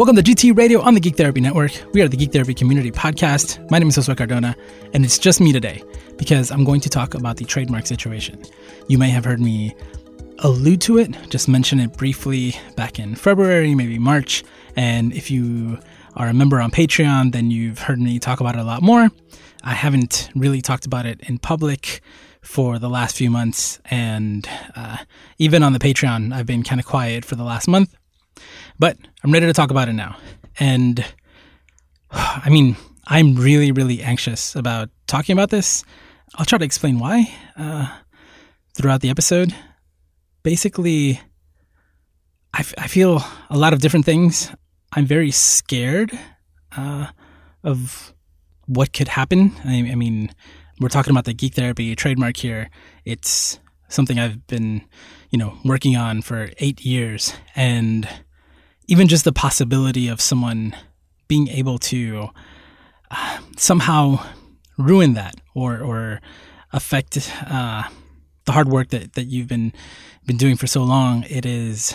Welcome to GT Radio on the Geek Therapy Network. We are the Geek Therapy Community Podcast. My name is Josue Cardona, and it's just me today because I'm going to talk about the trademark situation. You may have heard me allude to it, just mention it briefly back in February, maybe March. And if you are a member on Patreon, then you've heard me talk about it a lot more. I haven't really talked about it in public for the last few months, and uh, even on the Patreon, I've been kind of quiet for the last month. But I'm ready to talk about it now. And I mean, I'm really, really anxious about talking about this. I'll try to explain why uh, throughout the episode. Basically, I, f- I feel a lot of different things. I'm very scared uh, of what could happen. I, I mean, we're talking about the geek therapy trademark here. It's something I've been, you know, working on for eight years. And even just the possibility of someone being able to uh, somehow ruin that or or affect uh, the hard work that, that you've been been doing for so long, it is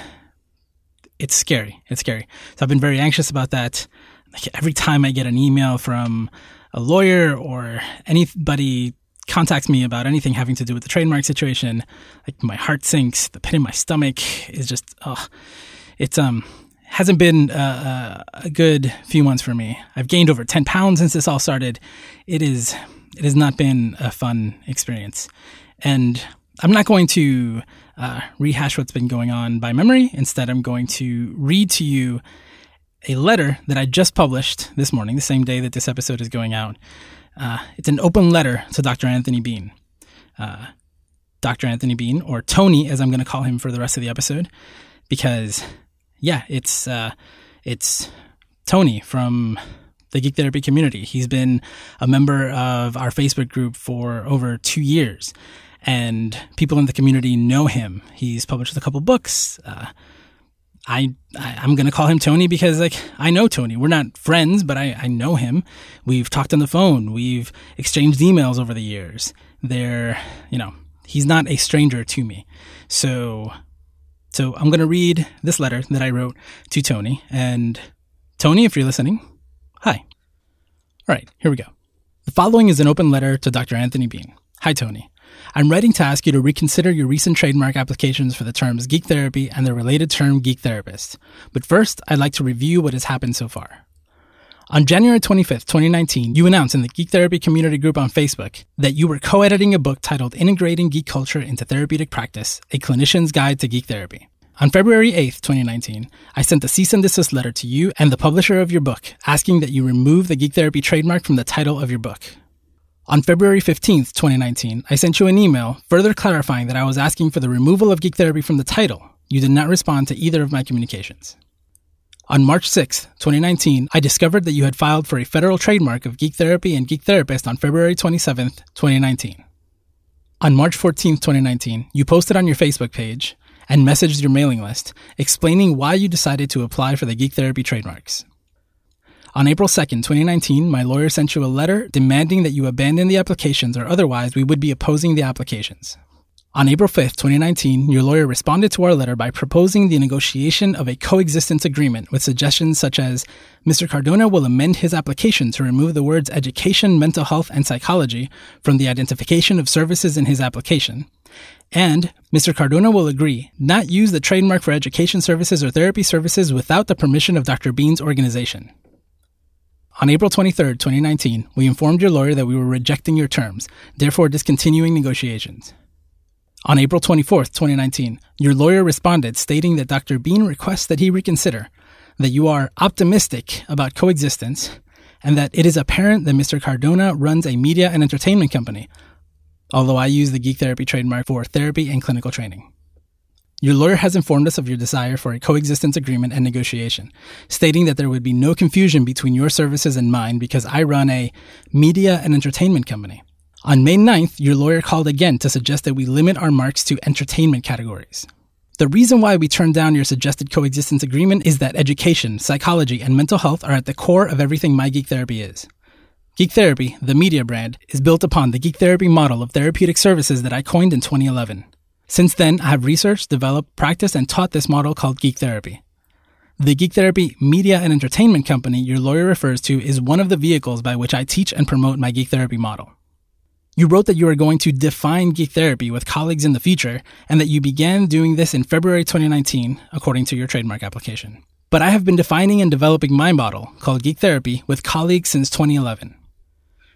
it's scary. It's scary. So I've been very anxious about that. Like every time I get an email from a lawyer or anybody contacts me about anything having to do with the trademark situation, like my heart sinks. The pit in my stomach is just, oh, it's um, hasn't been uh, uh, a good few months for me. I've gained over 10 pounds since this all started. It is it has not been a fun experience. And I'm not going to uh, rehash what's been going on by memory. Instead, I'm going to read to you a letter that I just published this morning, the same day that this episode is going out. Uh, it's an open letter to Dr. Anthony Bean. Uh, Dr. Anthony Bean, or Tony, as I'm going to call him for the rest of the episode, because yeah, it's uh, it's Tony from the Geek Therapy community. He's been a member of our Facebook group for over two years, and people in the community know him. He's published a couple books. Uh, I, I am gonna call him Tony because like I know Tony. We're not friends, but I, I know him. We've talked on the phone. We've exchanged emails over the years. They're you know he's not a stranger to me. So so I'm going to read this letter that I wrote to Tony. And Tony, if you're listening, hi. All right, here we go. The following is an open letter to Dr. Anthony Bean. Hi, Tony. I'm writing to ask you to reconsider your recent trademark applications for the terms geek therapy and the related term geek therapist. But first, I'd like to review what has happened so far. On January 25th, 2019, you announced in the Geek Therapy community group on Facebook that you were co editing a book titled Integrating Geek Culture into Therapeutic Practice A Clinician's Guide to Geek Therapy. On February 8th, 2019, I sent a cease and desist letter to you and the publisher of your book asking that you remove the Geek Therapy trademark from the title of your book. On February 15th, 2019, I sent you an email further clarifying that I was asking for the removal of Geek Therapy from the title. You did not respond to either of my communications. On March 6, 2019, I discovered that you had filed for a federal trademark of Geek Therapy and Geek Therapist on February 27, 2019. On March 14, 2019, you posted on your Facebook page and messaged your mailing list explaining why you decided to apply for the Geek Therapy trademarks. On April 2, 2019, my lawyer sent you a letter demanding that you abandon the applications or otherwise we would be opposing the applications. On April 5th, 2019, your lawyer responded to our letter by proposing the negotiation of a coexistence agreement with suggestions such as Mr. Cardona will amend his application to remove the words education, mental health, and psychology from the identification of services in his application. And Mr. Cardona will agree not use the trademark for education services or therapy services without the permission of Dr. Bean's organization. On April 23, 2019, we informed your lawyer that we were rejecting your terms, therefore discontinuing negotiations. On April 24, 2019, your lawyer responded stating that Dr. Bean requests that he reconsider, that you are optimistic about coexistence, and that it is apparent that Mr. Cardona runs a media and entertainment company, although I use the Geek Therapy trademark for therapy and clinical training. Your lawyer has informed us of your desire for a coexistence agreement and negotiation, stating that there would be no confusion between your services and mine because I run a media and entertainment company. On May 9th, your lawyer called again to suggest that we limit our marks to entertainment categories. The reason why we turned down your suggested coexistence agreement is that education, psychology, and mental health are at the core of everything My Geek Therapy is. Geek Therapy, the media brand, is built upon the Geek Therapy model of therapeutic services that I coined in 2011. Since then, I have researched, developed, practiced, and taught this model called Geek Therapy. The Geek Therapy media and entertainment company your lawyer refers to is one of the vehicles by which I teach and promote my Geek Therapy model. You wrote that you are going to define geek therapy with colleagues in the future and that you began doing this in February 2019, according to your trademark application. But I have been defining and developing my model, called Geek Therapy, with colleagues since 2011.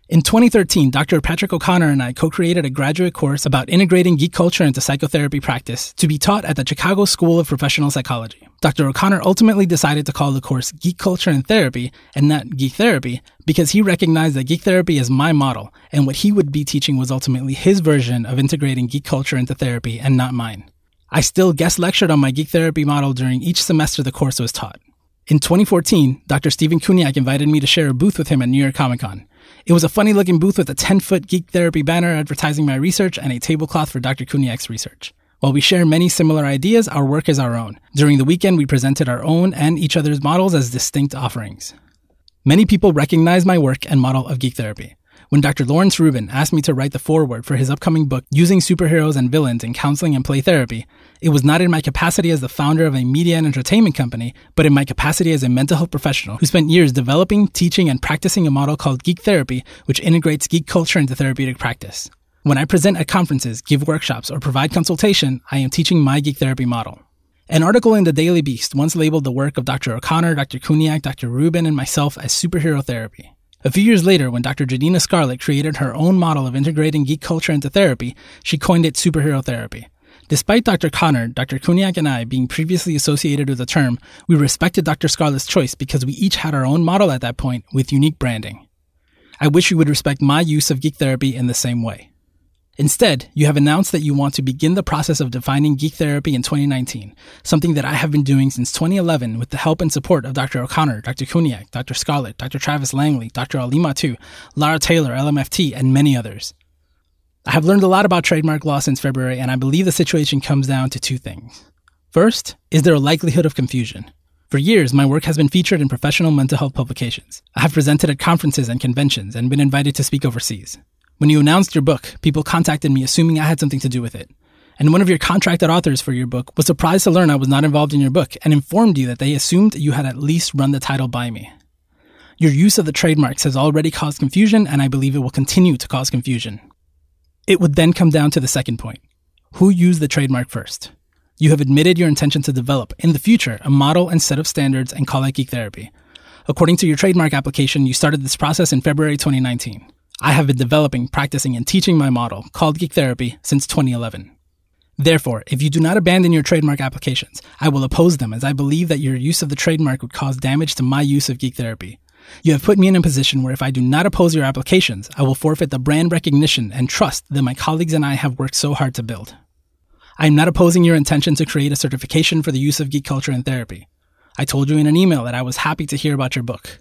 In 2013, Dr. Patrick O'Connor and I co-created a graduate course about integrating geek culture into psychotherapy practice to be taught at the Chicago School of Professional Psychology. Dr. O'Connor ultimately decided to call the course Geek Culture and Therapy and not Geek Therapy because he recognized that geek therapy is my model and what he would be teaching was ultimately his version of integrating geek culture into therapy and not mine. I still guest lectured on my geek therapy model during each semester the course was taught. In 2014, Dr. Stephen Kuniak invited me to share a booth with him at New York Comic Con. It was a funny looking booth with a 10 foot geek therapy banner advertising my research and a tablecloth for Dr. Kuniak's research. While we share many similar ideas, our work is our own. During the weekend, we presented our own and each other's models as distinct offerings. Many people recognize my work and model of geek therapy. When Dr. Lawrence Rubin asked me to write the foreword for his upcoming book, Using Superheroes and Villains in Counseling and Play Therapy, it was not in my capacity as the founder of a media and entertainment company, but in my capacity as a mental health professional who spent years developing, teaching, and practicing a model called Geek Therapy, which integrates geek culture into therapeutic practice. When I present at conferences, give workshops, or provide consultation, I am teaching my geek therapy model. An article in the Daily Beast once labeled the work of Dr. O'Connor, Dr. Kuniak, Dr. Rubin, and myself as superhero therapy. A few years later, when Dr. Janina Scarlet created her own model of integrating geek culture into therapy, she coined it superhero therapy. Despite Dr. Connor, Dr. Kuniak, and I being previously associated with the term, we respected Dr. Scarlet's choice because we each had our own model at that point with unique branding. I wish you would respect my use of geek therapy in the same way. Instead, you have announced that you want to begin the process of defining geek therapy in 2019, something that I have been doing since 2011 with the help and support of Dr. O'Connor, Dr. Kuniak, Dr. Scarlet, Dr. Travis Langley, Dr. Alima Mattu, Lara Taylor, LMFT, and many others. I have learned a lot about trademark law since February, and I believe the situation comes down to two things. First, is there a likelihood of confusion? For years, my work has been featured in professional mental health publications. I have presented at conferences and conventions and been invited to speak overseas. When you announced your book, people contacted me assuming I had something to do with it. And one of your contracted authors for your book was surprised to learn I was not involved in your book and informed you that they assumed you had at least run the title by me. Your use of the trademarks has already caused confusion, and I believe it will continue to cause confusion. It would then come down to the second point. Who used the trademark first? You have admitted your intention to develop, in the future, a model and set of standards and call it Geek Therapy. According to your trademark application, you started this process in February 2019. I have been developing, practicing, and teaching my model, called Geek Therapy, since 2011. Therefore, if you do not abandon your trademark applications, I will oppose them as I believe that your use of the trademark would cause damage to my use of Geek Therapy. You have put me in a position where if I do not oppose your applications, I will forfeit the brand recognition and trust that my colleagues and I have worked so hard to build. I am not opposing your intention to create a certification for the use of geek culture in therapy. I told you in an email that I was happy to hear about your book.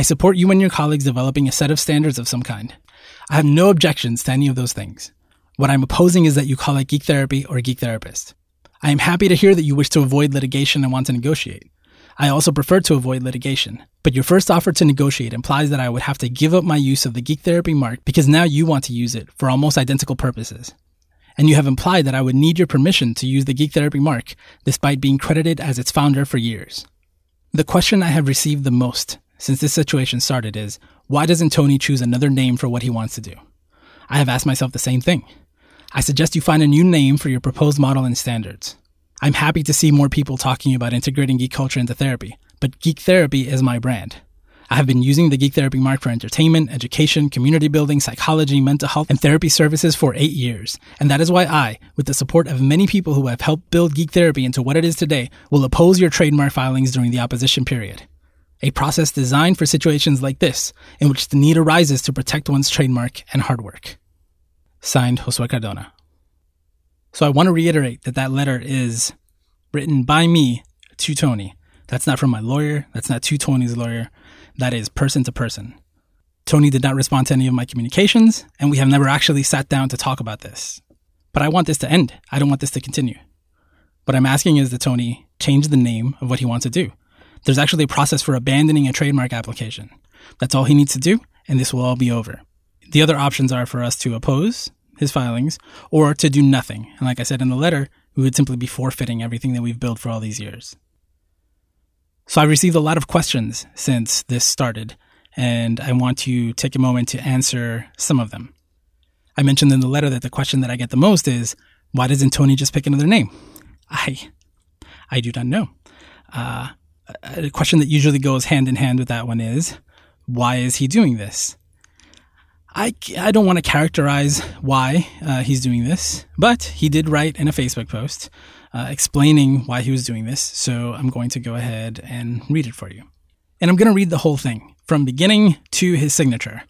I support you and your colleagues developing a set of standards of some kind. I have no objections to any of those things. What I'm opposing is that you call it geek therapy or geek therapist. I am happy to hear that you wish to avoid litigation and want to negotiate. I also prefer to avoid litigation, but your first offer to negotiate implies that I would have to give up my use of the geek therapy mark because now you want to use it for almost identical purposes. And you have implied that I would need your permission to use the geek therapy mark despite being credited as its founder for years. The question I have received the most since this situation started is why doesn't Tony choose another name for what he wants to do? I have asked myself the same thing. I suggest you find a new name for your proposed model and standards. I'm happy to see more people talking about integrating geek culture into therapy, but Geek Therapy is my brand. I have been using the Geek Therapy mark for entertainment, education, community building, psychology, mental health, and therapy services for eight years. And that is why I, with the support of many people who have helped build Geek Therapy into what it is today, will oppose your trademark filings during the opposition period a process designed for situations like this, in which the need arises to protect one's trademark and hard work. Signed, Josue Cardona. So I want to reiterate that that letter is written by me to Tony. That's not from my lawyer. That's not to Tony's lawyer. That is person to person. Tony did not respond to any of my communications, and we have never actually sat down to talk about this. But I want this to end. I don't want this to continue. What I'm asking is that Tony change the name of what he wants to do. There's actually a process for abandoning a trademark application. That's all he needs to do, and this will all be over. The other options are for us to oppose his filings or to do nothing. And like I said in the letter, we would simply be forfeiting everything that we've built for all these years. So I've received a lot of questions since this started, and I want to take a moment to answer some of them. I mentioned in the letter that the question that I get the most is, why doesn't Tony just pick another name? I, I do not know. Uh, a question that usually goes hand in hand with that one is, why is he doing this? I, I don't want to characterize why uh, he's doing this, but he did write in a Facebook post uh, explaining why he was doing this. So I'm going to go ahead and read it for you. And I'm going to read the whole thing from beginning to his signature.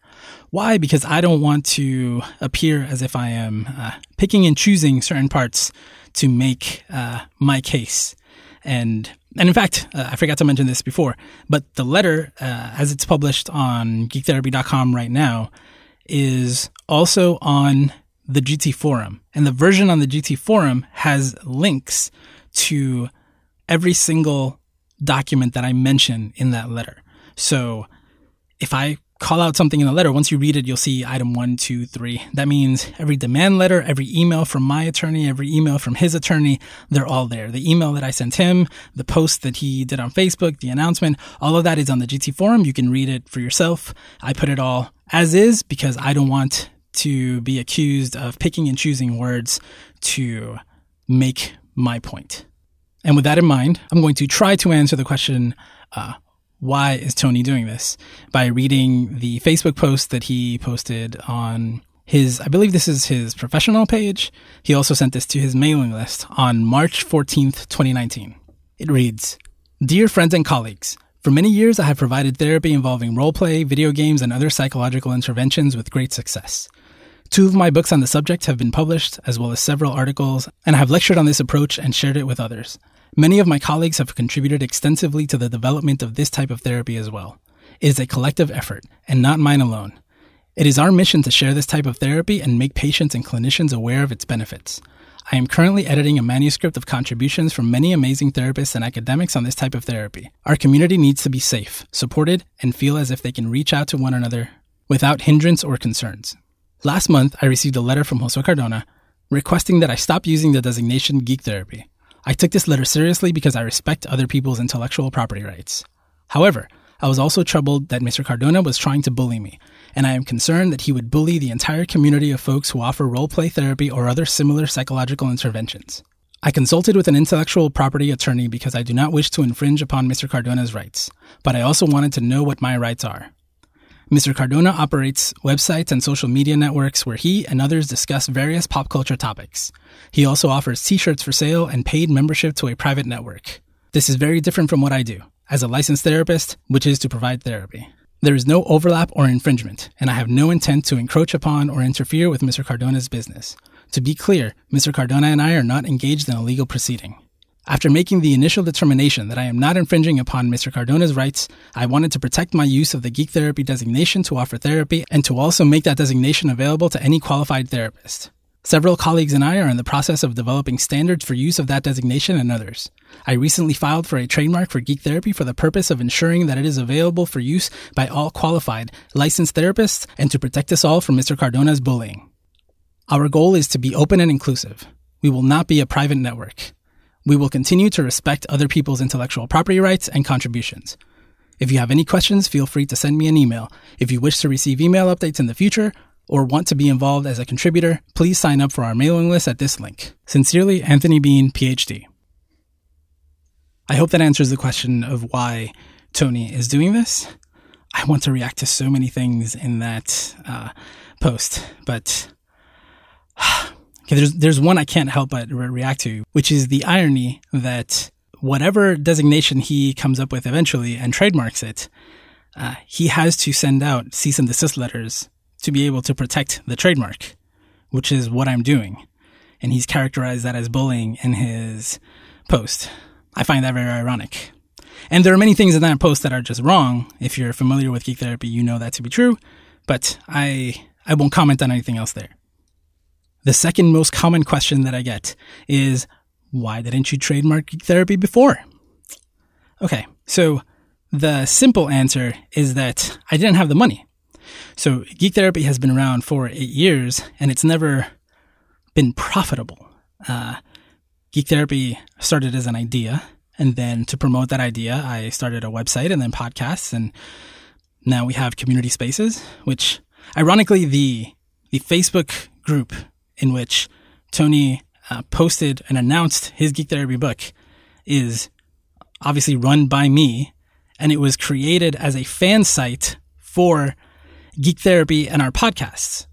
Why? Because I don't want to appear as if I am uh, picking and choosing certain parts to make uh, my case. And and in fact, uh, I forgot to mention this before, but the letter, uh, as it's published on geektherapy.com right now, is also on the GT forum. And the version on the GT forum has links to every single document that I mention in that letter. So if I call out something in the letter, once you read it, you'll see item one, two, three. That means every demand letter, every email from my attorney, every email from his attorney, they're all there. The email that I sent him, the post that he did on Facebook, the announcement, all of that is on the GT forum. You can read it for yourself. I put it all as is because I don't want to be accused of picking and choosing words to make my point. And with that in mind, I'm going to try to answer the question, uh, why is Tony doing this? By reading the Facebook post that he posted on his, I believe this is his professional page. He also sent this to his mailing list on March 14th, 2019. It reads, Dear friends and colleagues, for many years, I have provided therapy involving roleplay, video games, and other psychological interventions with great success. Two of my books on the subject have been published, as well as several articles, and I have lectured on this approach and shared it with others. Many of my colleagues have contributed extensively to the development of this type of therapy as well. It is a collective effort, and not mine alone. It is our mission to share this type of therapy and make patients and clinicians aware of its benefits. I am currently editing a manuscript of contributions from many amazing therapists and academics on this type of therapy. Our community needs to be safe, supported, and feel as if they can reach out to one another without hindrance or concerns. Last month, I received a letter from Josue Cardona requesting that I stop using the designation geek therapy. I took this letter seriously because I respect other people's intellectual property rights. However, I was also troubled that Mr. Cardona was trying to bully me, and I am concerned that he would bully the entire community of folks who offer role play therapy or other similar psychological interventions. I consulted with an intellectual property attorney because I do not wish to infringe upon Mr. Cardona's rights, but I also wanted to know what my rights are. Mr. Cardona operates websites and social media networks where he and others discuss various pop culture topics. He also offers t shirts for sale and paid membership to a private network. This is very different from what I do as a licensed therapist, which is to provide therapy. There is no overlap or infringement, and I have no intent to encroach upon or interfere with Mr. Cardona's business. To be clear, Mr. Cardona and I are not engaged in a legal proceeding. After making the initial determination that I am not infringing upon Mr. Cardona's rights, I wanted to protect my use of the Geek Therapy designation to offer therapy and to also make that designation available to any qualified therapist. Several colleagues and I are in the process of developing standards for use of that designation and others. I recently filed for a trademark for geek therapy for the purpose of ensuring that it is available for use by all qualified, licensed therapists and to protect us all from Mr. Cardona's bullying. Our goal is to be open and inclusive. We will not be a private network. We will continue to respect other people's intellectual property rights and contributions. If you have any questions, feel free to send me an email. If you wish to receive email updates in the future, or want to be involved as a contributor, please sign up for our mailing list at this link. Sincerely, Anthony Bean, PhD. I hope that answers the question of why Tony is doing this. I want to react to so many things in that uh, post, but okay, there's there's one I can't help but re- react to, which is the irony that whatever designation he comes up with eventually and trademarks it, uh, he has to send out cease and desist letters to be able to protect the trademark, which is what I'm doing. And he's characterized that as bullying in his post. I find that very ironic. And there are many things in that post that are just wrong. If you're familiar with geek therapy, you know that to be true, but I I won't comment on anything else there. The second most common question that I get is why didn't you trademark geek therapy before? Okay, so the simple answer is that I didn't have the money. So geek therapy has been around for eight years and it's never been profitable. Uh, geek therapy started as an idea And then to promote that idea, I started a website and then podcasts. And now we have community spaces, which ironically, the, the Facebook group in which Tony uh, posted and announced his Geek Therapy book is obviously run by me. And it was created as a fan site for Geek Therapy and our podcasts.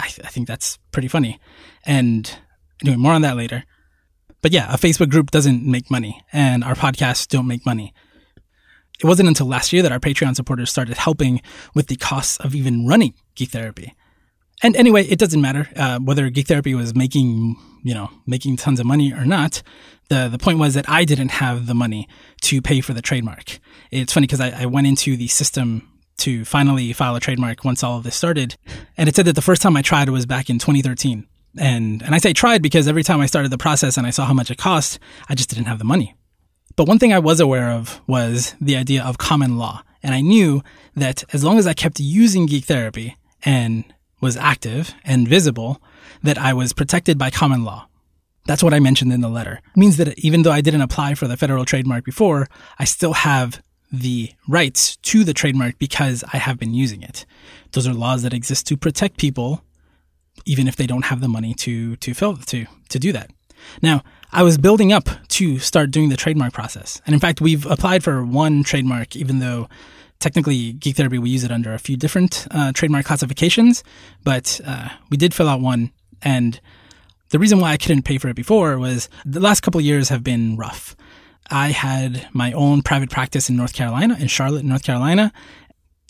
I, th- I think that's pretty funny. And anyway, more on that later. But yeah, a Facebook group doesn't make money and our podcasts don't make money. It wasn't until last year that our Patreon supporters started helping with the costs of even running Geek Therapy. And anyway, it doesn't matter uh, whether Geek Therapy was making, you know, making tons of money or not. The the point was that I didn't have the money to pay for the trademark. It's funny because I, I went into the system to finally file a trademark once all of this started, and it said that the first time I tried was back in 2013. And and I say tried because every time I started the process and I saw how much it cost, I just didn't have the money. But one thing I was aware of was the idea of common law. And I knew that as long as I kept using geek therapy and was active and visible, that I was protected by common law. That's what I mentioned in the letter. It means that even though I didn't apply for the federal trademark before, I still have the rights to the trademark because I have been using it. Those are laws that exist to protect people, even if they don't have the money to to fill to to do that. Now, I was building up to start doing the trademark process, and in fact, we've applied for one trademark, even though technically Geek Therapy we use it under a few different uh, trademark classifications, but uh, we did fill out one, and the reason why I couldn't pay for it before was the last couple years have been rough. I had my own private practice in North Carolina, in Charlotte, North Carolina.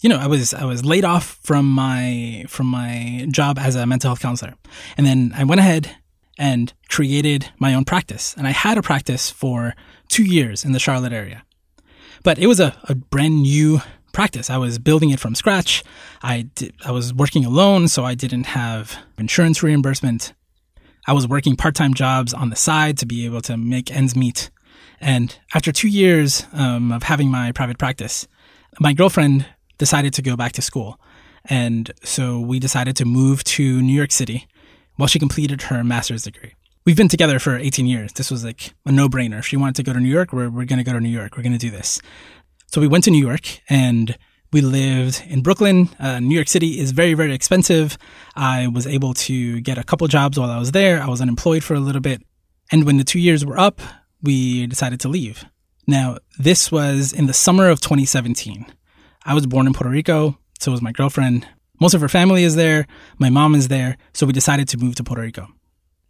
You know, I was I was laid off from my from my job as a mental health counselor, and then I went ahead and created my own practice. And I had a practice for two years in the Charlotte area, but it was a, a brand new practice. I was building it from scratch. I did, I was working alone, so I didn't have insurance reimbursement. I was working part time jobs on the side to be able to make ends meet. And after two years um, of having my private practice, my girlfriend decided to go back to school. And so we decided to move to New York City while she completed her master's degree. We've been together for 18 years. This was like a no brainer. If she wanted to go to New York, we're, we're going to go to New York. We're going to do this. So we went to New York and we lived in Brooklyn. Uh, New York City is very, very expensive. I was able to get a couple jobs while I was there. I was unemployed for a little bit. And when the two years were up, we decided to leave. Now, this was in the summer of 2017. I was born in Puerto Rico, so was my girlfriend. Most of her family is there. My mom is there. So we decided to move to Puerto Rico.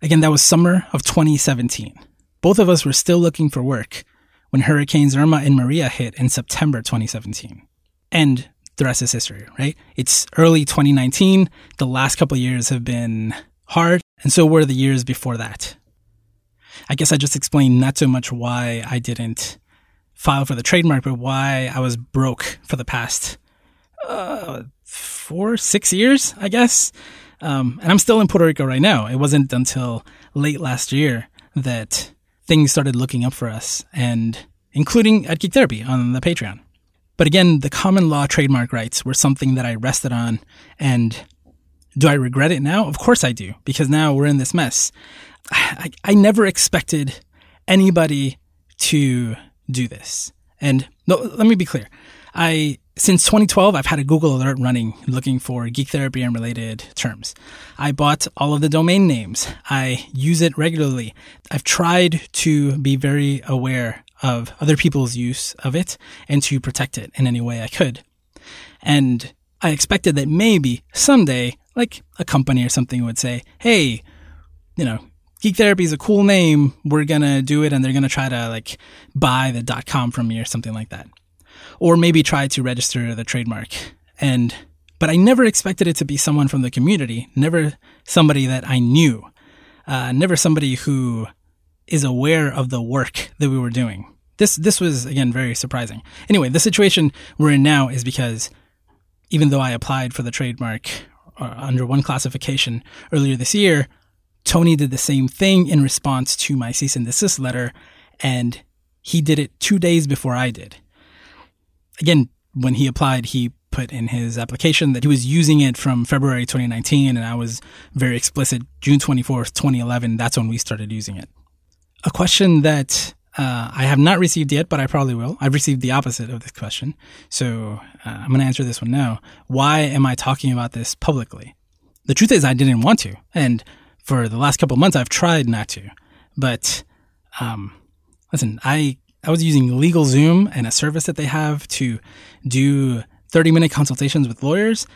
Again, that was summer of 2017. Both of us were still looking for work when Hurricanes Irma and Maria hit in September 2017. And the rest is history, right? It's early 2019. The last couple years have been hard, and so were the years before that. I guess I just explained not so much why I didn't file for the trademark, but why I was broke for the past uh, four, six years, I guess. Um, and I'm still in Puerto Rico right now. It wasn't until late last year that things started looking up for us, and including at Geek Therapy on the Patreon. But again, the common law trademark rights were something that I rested on. And do I regret it now? Of course I do, because now we're in this mess. I, I never expected anybody to do this. And no, let me be clear. I since 2012, I've had a Google alert running looking for geek therapy and related terms. I bought all of the domain names. I use it regularly. I've tried to be very aware of other people's use of it and to protect it in any way I could. And I expected that maybe someday, like a company or something would say, Hey, you know, Geek Therapy is a cool name. We're going to do it and they're going to try to like buy the .com from me or something like that. Or maybe try to register the trademark. And, but I never expected it to be someone from the community, never somebody that I knew, uh, never somebody who is aware of the work that we were doing. This, this was again very surprising. Anyway, the situation we're in now is because even though I applied for the trademark uh, under one classification earlier this year, Tony did the same thing in response to my cease and desist letter, and he did it two days before I did. Again, when he applied, he put in his application that he was using it from February 2019, and I was very explicit. June 24th, 2011, that's when we started using it. A question that Uh, I have not received yet, but I probably will. I've received the opposite of this question. So uh, I'm going to answer this one now. Why am I talking about this publicly? The truth is, I didn't want to. And for the last couple months, I've tried not to. But um, listen, I, I was using LegalZoom and a service that they have to do 30 minute consultations with lawyers.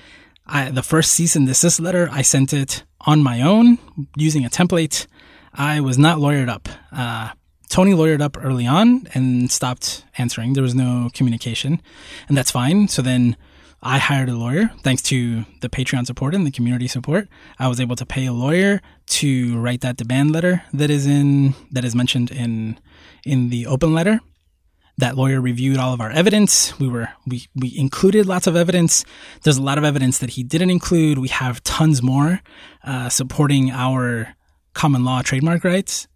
I, the first cease and desist letter, I sent it on my own using a template. I was not lawyered up. Uh, Tony lawyered up early on and stopped answering. There was no communication, and that's fine. So then I hired a lawyer. Thanks to the Patreon support and the community support, I was able to pay a lawyer to write that demand letter that is in that is mentioned in in the open letter. That lawyer reviewed all of our evidence. We were we we included lots of evidence. There's a lot of evidence that he didn't include. We have tons more uh, supporting our common law trademark rights.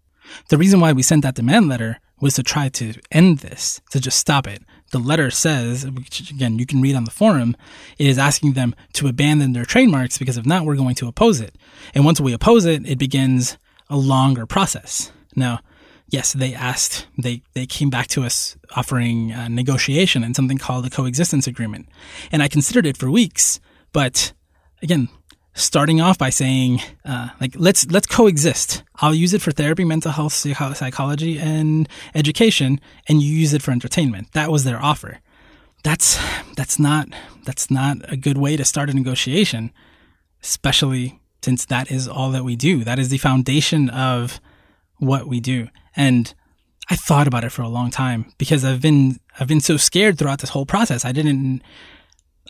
The reason why we sent that demand letter was to try to end this, to just stop it. The letter says, which again, you can read on the forum, it is asking them to abandon their trademarks because if not, we're going to oppose it. And once we oppose it, it begins a longer process. Now, yes, they asked, they, they came back to us offering a negotiation and something called a coexistence agreement. And I considered it for weeks, but again, starting off by saying, uh, like, let's let's coexist. I'll use it for therapy, mental health, psychology, and education, and you use it for entertainment. That was their offer. That's that's not that's not a good way to start a negotiation, especially since that is all that we do. That is the foundation of what we do. And I thought about it for a long time because I've been I've been so scared throughout this whole process. I didn't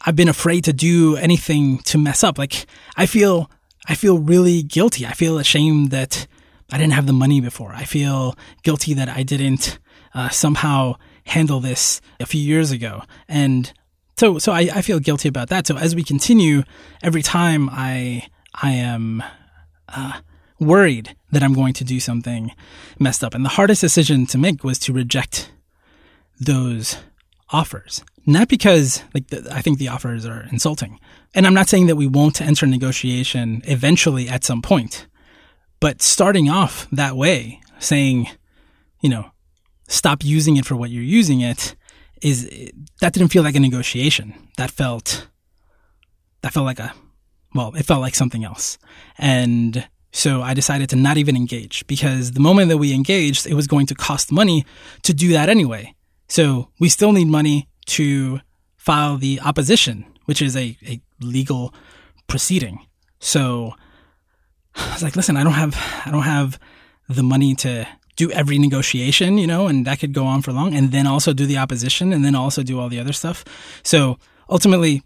I've been afraid to do anything to mess up. Like I feel, I feel really guilty. I feel ashamed that I didn't have the money before. I feel guilty that I didn't uh, somehow handle this a few years ago. And so, so I, I feel guilty about that. So as we continue, every time I, I am, uh, worried that I'm going to do something messed up. And the hardest decision to make was to reject those offers. Not because like the, I think the offers are insulting. And I'm not saying that we won't enter negotiation eventually at some point. But starting off that way, saying, you know, stop using it for what you're using it is that didn't feel like a negotiation. That felt that felt like a well, it felt like something else. And so I decided to not even engage because the moment that we engaged, it was going to cost money to do that anyway. So we still need money to file the opposition, which is a, a legal proceeding. So I was like, listen, I don't have, I don't have the money to do every negotiation, you know, and that could go on for long and then also do the opposition and then also do all the other stuff. So ultimately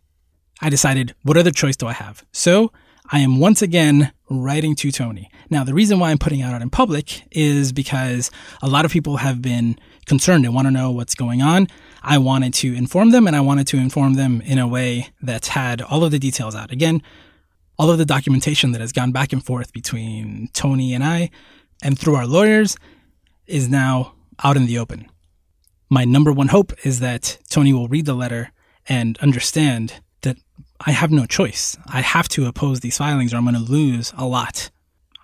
I decided what other choice do I have? So I am once again writing to Tony. Now, the reason why I'm putting out in public is because a lot of people have been concerned and want to know what's going on. I wanted to inform them and I wanted to inform them in a way that's had all of the details out. Again, all of the documentation that has gone back and forth between Tony and I and through our lawyers is now out in the open. My number one hope is that Tony will read the letter and understand that I have no choice. I have to oppose these filings or I'm going to lose a lot.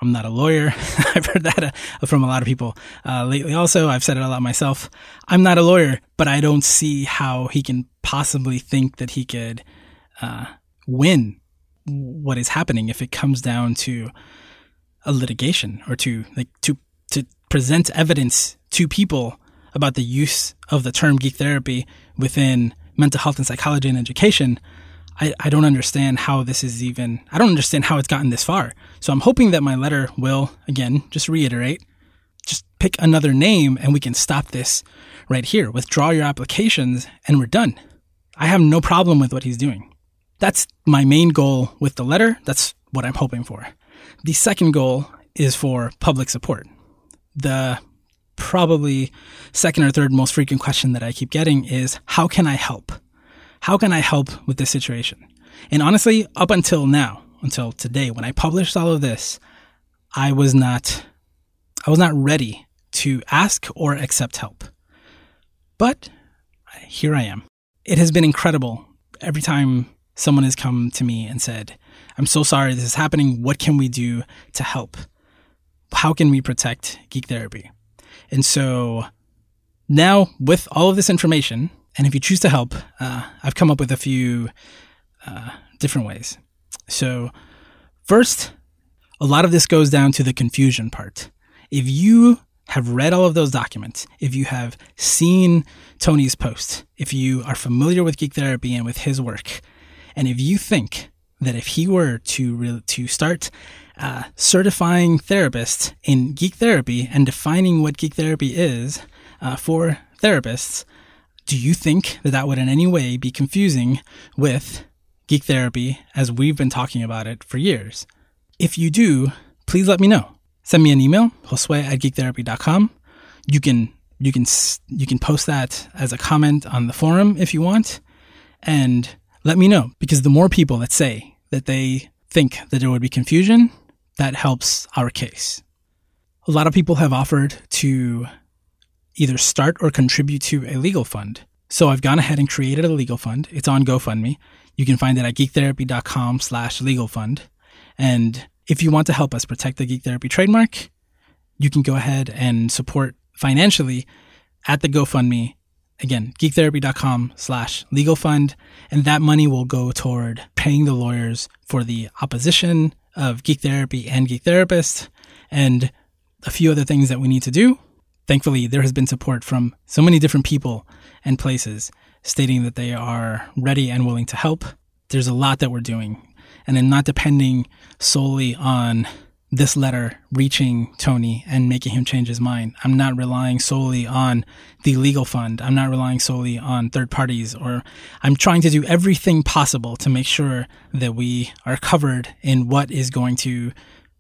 I'm not a lawyer. I've heard that uh, from a lot of people uh, lately. Also, I've said it a lot myself. I'm not a lawyer, but I don't see how he can possibly think that he could uh, win what is happening if it comes down to a litigation or to like to to present evidence to people about the use of the term geek therapy within mental health and psychology and education. I, I don't understand how this is even, I don't understand how it's gotten this far. So I'm hoping that my letter will, again, just reiterate, just pick another name and we can stop this right here. Withdraw your applications and we're done. I have no problem with what he's doing. That's my main goal with the letter. That's what I'm hoping for. The second goal is for public support. The probably second or third most frequent question that I keep getting is how can I help? How can I help with this situation? And honestly, up until now, until today, when I published all of this, I was not, I was not ready to ask or accept help. But here I am. It has been incredible every time someone has come to me and said, I'm so sorry this is happening. What can we do to help? How can we protect geek therapy? And so now, with all of this information, and if you choose to help, uh, I've come up with a few uh, different ways. So, first, a lot of this goes down to the confusion part. If you have read all of those documents, if you have seen Tony's post, if you are familiar with Geek Therapy and with his work, and if you think that if he were to re- to start uh, certifying therapists in geek therapy and defining what geek therapy is uh, for therapists, do you think that that would in any way be confusing with geek therapy as we've been talking about it for years? If you do, please let me know. Send me an email, josue at geektherapy.com. You can you can you can post that as a comment on the forum if you want, and let me know because the more people that say that they think that there would be confusion, that helps our case. A lot of people have offered to either start or contribute to a legal fund. So I've gone ahead and created a legal fund. It's on GoFundMe. You can find it at geektherapy.com slash legal fund. And if you want to help us protect the Geek Therapy trademark, you can go ahead and support financially at the GoFundMe. Again, geektherapy.com slash legal fund. And that money will go toward paying the lawyers for the opposition of Geek Therapy and Geek Therapist and a few other things that we need to do. Thankfully, there has been support from so many different people and places stating that they are ready and willing to help. There's a lot that we're doing and then not depending solely on this letter reaching Tony and making him change his mind. I'm not relying solely on the legal fund. I'm not relying solely on third parties or I'm trying to do everything possible to make sure that we are covered in what is going to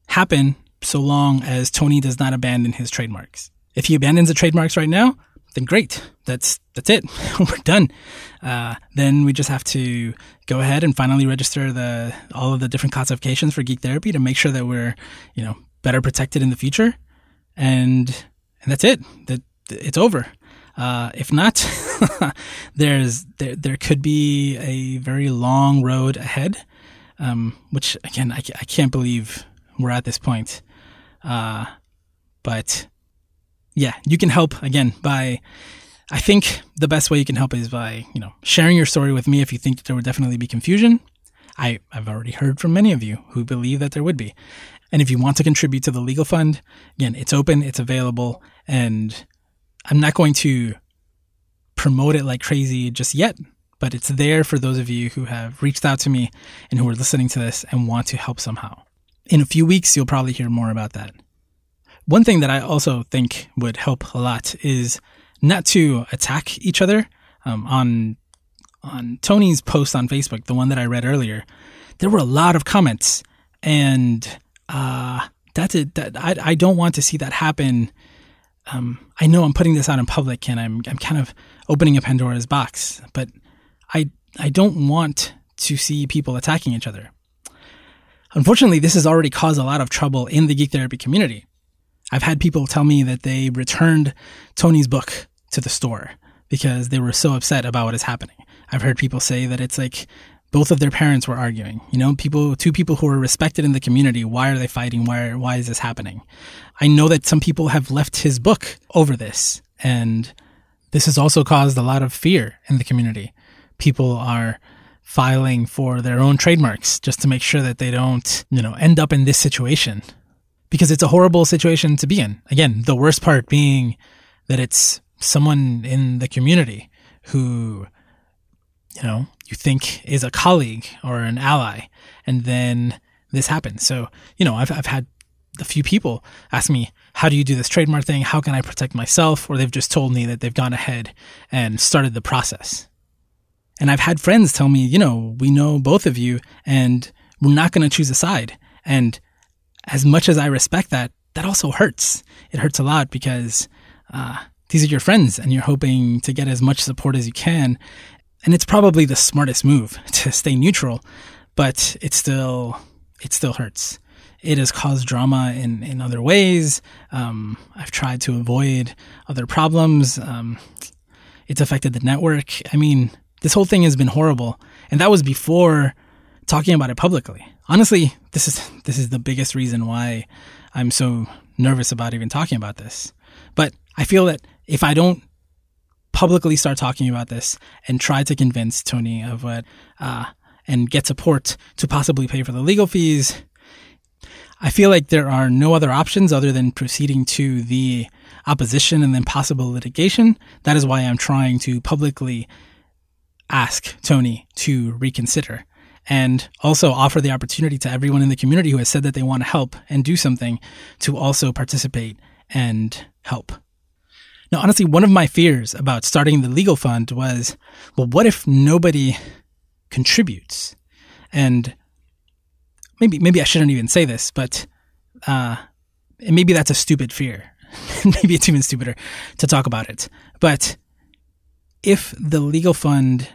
happen so long as Tony does not abandon his trademarks. If he abandons the trademarks right now, then great. That's that's it. We're done. Uh, then we just have to go ahead and finally register the all of the different classifications for geek therapy to make sure that we're you know better protected in the future, and and that's it. That it's over. Uh, if not, there's there there could be a very long road ahead. Um, which again, I, I can't believe we're at this point. Uh, but yeah, you can help again by I think the best way you can help is by, you know, sharing your story with me if you think there would definitely be confusion. I, I've already heard from many of you who believe that there would be. And if you want to contribute to the legal fund, again, it's open, it's available, and I'm not going to promote it like crazy just yet, but it's there for those of you who have reached out to me and who are listening to this and want to help somehow. In a few weeks, you'll probably hear more about that. One thing that I also think would help a lot is not to attack each other. Um, on on Tony's post on Facebook, the one that I read earlier, there were a lot of comments, and uh, that's it. That I I don't want to see that happen. Um, I know I'm putting this out in public, and I'm I'm kind of opening a Pandora's box, but I I don't want to see people attacking each other. Unfortunately, this has already caused a lot of trouble in the geek therapy community. I've had people tell me that they returned Tony's book to the store because they were so upset about what is happening. I've heard people say that it's like both of their parents were arguing. You know, people, two people who are respected in the community. Why are they fighting? Why, why is this happening? I know that some people have left his book over this, and this has also caused a lot of fear in the community. People are filing for their own trademarks just to make sure that they don't, you know, end up in this situation because it's a horrible situation to be in. Again, the worst part being that it's someone in the community who, you know, you think is a colleague or an ally, and then this happens. So, you know, I've, I've had a few people ask me, how do you do this trademark thing? How can I protect myself? Or they've just told me that they've gone ahead and started the process. And I've had friends tell me, you know, we know both of you and we're not going to choose a side. And as much as I respect that, that also hurts. It hurts a lot because uh, these are your friends and you're hoping to get as much support as you can. And it's probably the smartest move to stay neutral, but it still, it still hurts. It has caused drama in, in other ways. Um, I've tried to avoid other problems. Um, it's affected the network. I mean, this whole thing has been horrible. And that was before talking about it publicly. Honestly, this is this is the biggest reason why I'm so nervous about even talking about this. But I feel that if I don't publicly start talking about this and try to convince Tony of what, uh, and get support to possibly pay for the legal fees. I feel like there are no other options other than proceeding to the opposition and then possible litigation. That is why I'm trying to publicly ask Tony to reconsider and also offer the opportunity to everyone in the community who has said that they want to help and do something to also participate and help. Now, honestly, one of my fears about starting the legal fund was, well, what if nobody contributes? And maybe, maybe I shouldn't even say this, but, uh, maybe that's a stupid fear. maybe it's even stupider to talk about it. But if the legal fund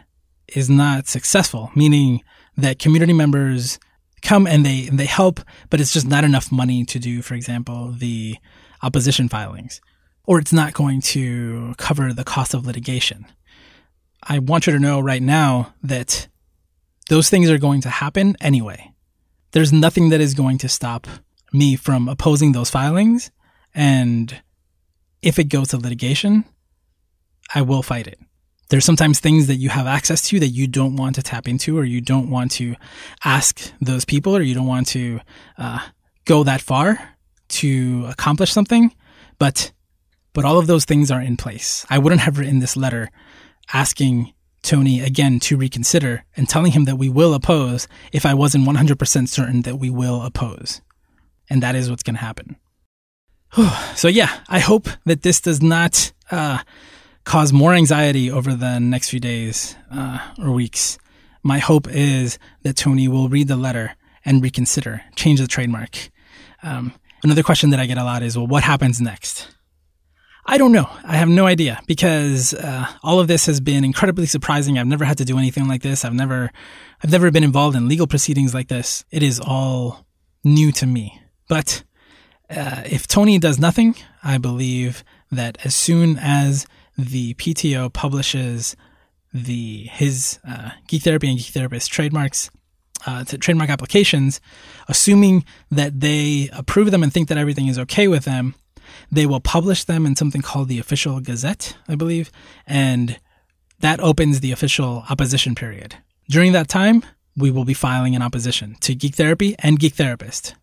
is not successful, meaning that community members come and they and they help, but it's just not enough money to do, for example, the opposition filings, or it's not going to cover the cost of litigation. I want you to know right now that those things are going to happen anyway. There's nothing that is going to stop me from opposing those filings. And if it goes to litigation, I will fight it there's sometimes things that you have access to that you don't want to tap into or you don't want to ask those people or you don't want to uh, go that far to accomplish something. But but all of those things are in place. I wouldn't have written this letter asking tony again to reconsider and telling him that we will oppose if i wasn't 100% certain that we will oppose. And that is what's going to happen. So yeah i hope that this does not uh, cause more anxiety over the next few days uh, or weeks. My hope is that Tony will read the letter and reconsider, change the trademark. Um, another question that I get a lot is, well, what happens next? I don't know. I have no idea because uh, all of this has been incredibly surprising. I've never had to do anything like this. I've never, I've never been involved in legal proceedings like this. It is all new to me. But uh, if Tony does nothing, I believe that as soon as the PTO publishes the his uh, Geek Therapy and Geek Therapist trademarks uh, to trademark applications, assuming that they approve them and think that everything is okay with them, they will publish them in something called the Official Gazette, I believe, and that opens the official opposition period. During that time, we will be filing an opposition to Geek Therapy and Geek Therapist.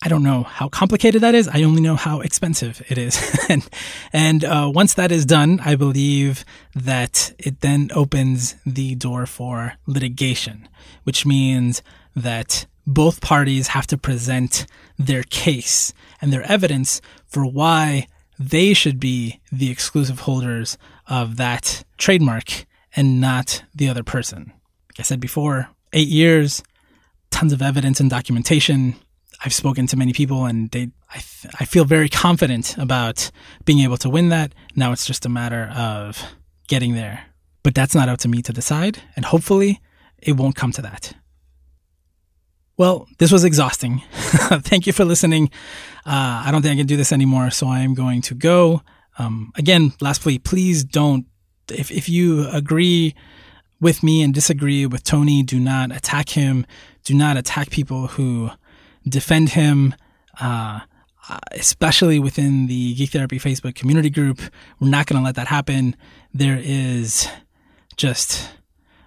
I don't know how complicated that is. I only know how expensive it is. and and uh, once that is done, I believe that it then opens the door for litigation, which means that both parties have to present their case and their evidence for why they should be the exclusive holders of that trademark and not the other person. Like I said before, eight years, tons of evidence and documentation I've spoken to many people and they, I, th- I feel very confident about being able to win that. Now it's just a matter of getting there. But that's not up to me to decide. And hopefully it won't come to that. Well, this was exhausting. Thank you for listening. Uh, I don't think I can do this anymore, so I am going to go. Um, again, last plea, please don't, if, if you agree with me and disagree with Tony, do not attack him. Do not attack people who defend him, uh, especially within the Geek Therapy Facebook community group. We're not going to let that happen. There is just.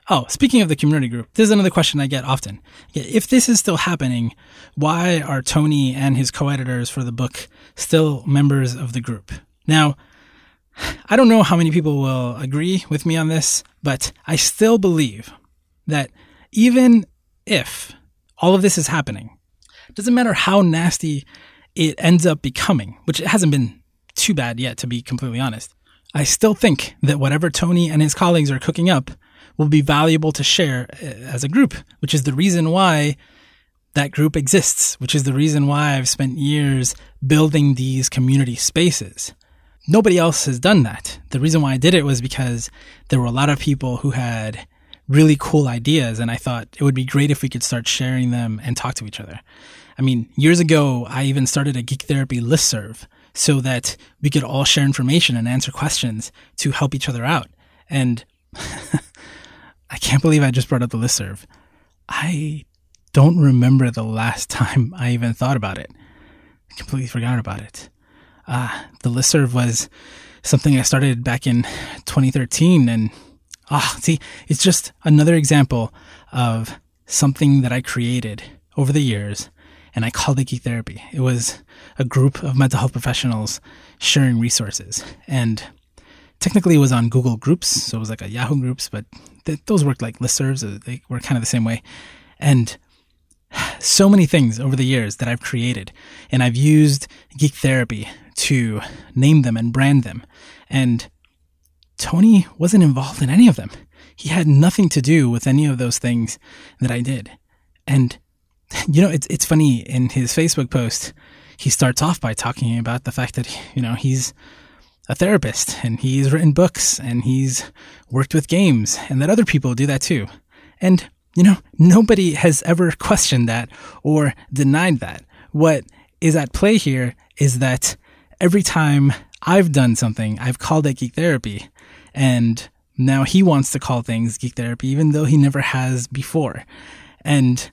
Oh, speaking of the community group, this is another question I get often. If this is still happening, why are Tony and his co editors for the book still members of the group? Now, I don't know how many people will agree with me on this, but I still believe that even if all of this is happening, doesn't matter how nasty it ends up becoming, which it hasn't been too bad yet, to be completely honest. I still think that whatever Tony and his colleagues are cooking up will be valuable to share uh, as a group, which is the reason why that group exists, which is the reason why I've spent years building these community spaces. Nobody else has done that. The reason why I did it was because there were a lot of people who had really cool ideas, and I thought it would be great if we could start sharing them and talk to each other. I mean, years ago, I even started a geek therapy listserv so that we could all share information and answer questions to help each other out. And I can't believe I just brought up the listserv. I don't remember the last time I even thought about it. I completely forgot about it. Uh, the listserv was something I started back in 2013. And ah, see, it's just another example of something that I created over the years and I called it Geek Therapy. It was a group of mental health professionals sharing resources. And technically it was on Google Groups, so it was like a Yahoo Groups, but th- those worked like listservs. Uh, they were kind of the same way. And so many things over the years that I've created, and I've used Geek Therapy to name them and brand them. And Tony wasn't involved in any of them. He had nothing to do with any of those things that I did. And you know, it's it's funny in his Facebook post, he starts off by talking about the fact that you know he's a therapist and he's written books and he's worked with games and that other people do that too. And you know, nobody has ever questioned that or denied that. What is at play here is that every time I've done something, I've called it geek therapy. And now he wants to call things geek therapy, even though he never has before. And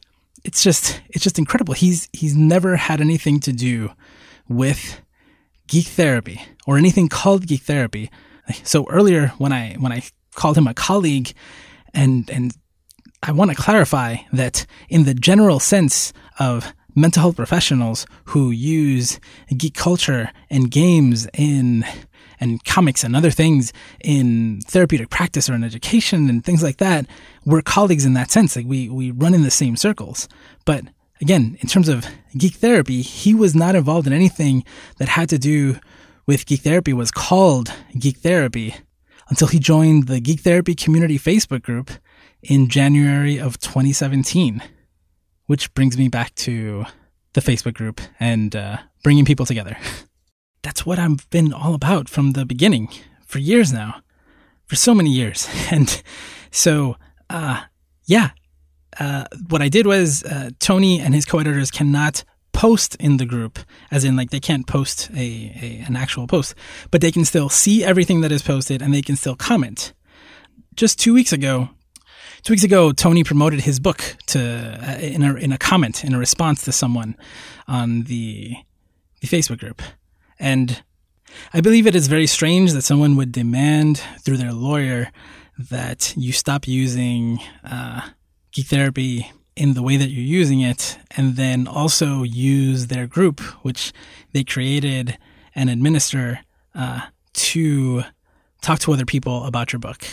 it's just it's just incredible. He's he's never had anything to do with geek therapy or anything called geek therapy. So earlier when I when I called him a colleague and and I want to clarify that in the general sense of mental health professionals who use geek culture and games in and comics and other things in therapeutic practice or in education and things like that, we're colleagues in that sense. Like we, we run in the same circles. But again, in terms of geek therapy, he was not involved in anything that had to do with geek therapy was called geek therapy until he joined the geek therapy community Facebook group in January of 2017, which brings me back to the Facebook group and uh, bringing people together. that's what I've been all about from the beginning for years now, for so many years. And so, uh, yeah, uh, what I did was uh, Tony and his co-editors cannot post in the group, as in like they can't post a, a, an actual post, but they can still see everything that is posted and they can still comment. Just two weeks ago, two weeks ago, Tony promoted his book to uh, in a in a comment in a response to someone on the the Facebook group, and I believe it is very strange that someone would demand through their lawyer that you stop using uh, geek therapy in the way that you're using it, and then also use their group, which they created and administer, uh, to talk to other people about your book.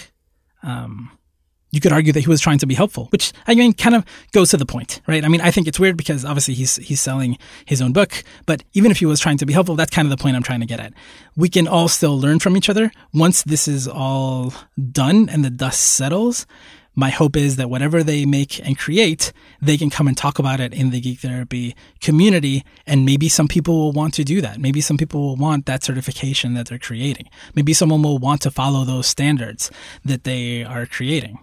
Um, you could argue that he was trying to be helpful, which I mean kind of goes to the point, right? I mean, I think it's weird because obviously he's he's selling his own book, but even if he was trying to be helpful, that's kind of the point I'm trying to get at. We can all still learn from each other once this is all done and the dust settles. My hope is that whatever they make and create, they can come and talk about it in the geek therapy community. And maybe some people will want to do that. Maybe some people will want that certification that they're creating. Maybe someone will want to follow those standards that they are creating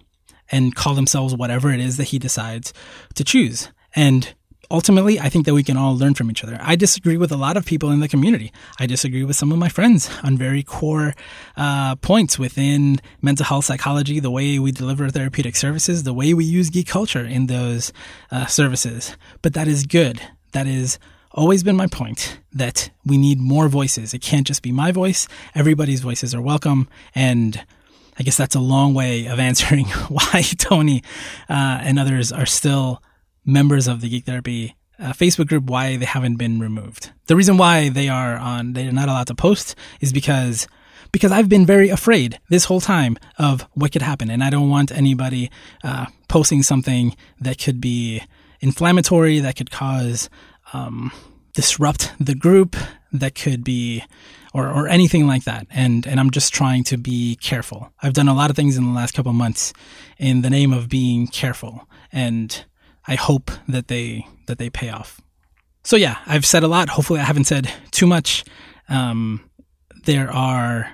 and call themselves whatever it is that he decides to choose. And ultimately, I think that we can all learn from each other. I disagree with a lot of people in the community. I disagree with some of my friends on very core uh, points within mental health psychology, the way we deliver therapeutic services, the way we use geek culture in those uh, services. But that is good. That is always been my point that we need more voices. It can't just be my voice. Everybody's voices are welcome. And I guess that's a long way of answering why Tony uh, and others are still members of the Geek Therapy uh, Facebook group, why they haven't been removed. The reason why they are on, they're not allowed to post is because because I've been very afraid this whole time of what could happen, and I don't want anybody uh, posting something that could be inflammatory, that could cause um, disrupt the group, that could be or, or anything like that. And, and I'm just trying to be careful. I've done a lot of things in the last couple months in the name of being careful. And I hope that they, that they pay off. So yeah, I've said a lot. Hopefully I haven't said too much. Um, there are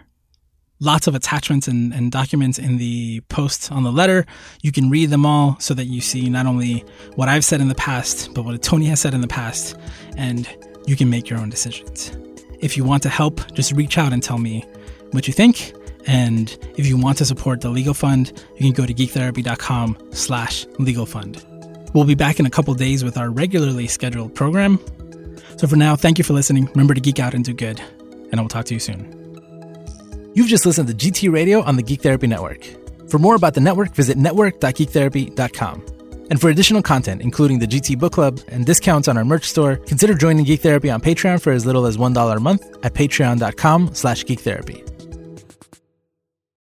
lots of attachments and, and, documents in the post on the letter. You can read them all so that you see not only what I've said in the past, but what Tony has said in the past, and you can make your own decisions. If you want to help, just reach out and tell me what you think. And if you want to support the Legal Fund, you can go to geektherapy.com slash legal fund. We'll be back in a couple days with our regularly scheduled program. So for now, thank you for listening. Remember to geek out and do good, and I will talk to you soon. You've just listened to GT Radio on the Geek Therapy Network. For more about the network, visit network.geektherapy.com. And for additional content, including the GT Book Club and discounts on our merch store, consider joining Geek Therapy on Patreon for as little as $1 a month at patreon.com slash geektherapy.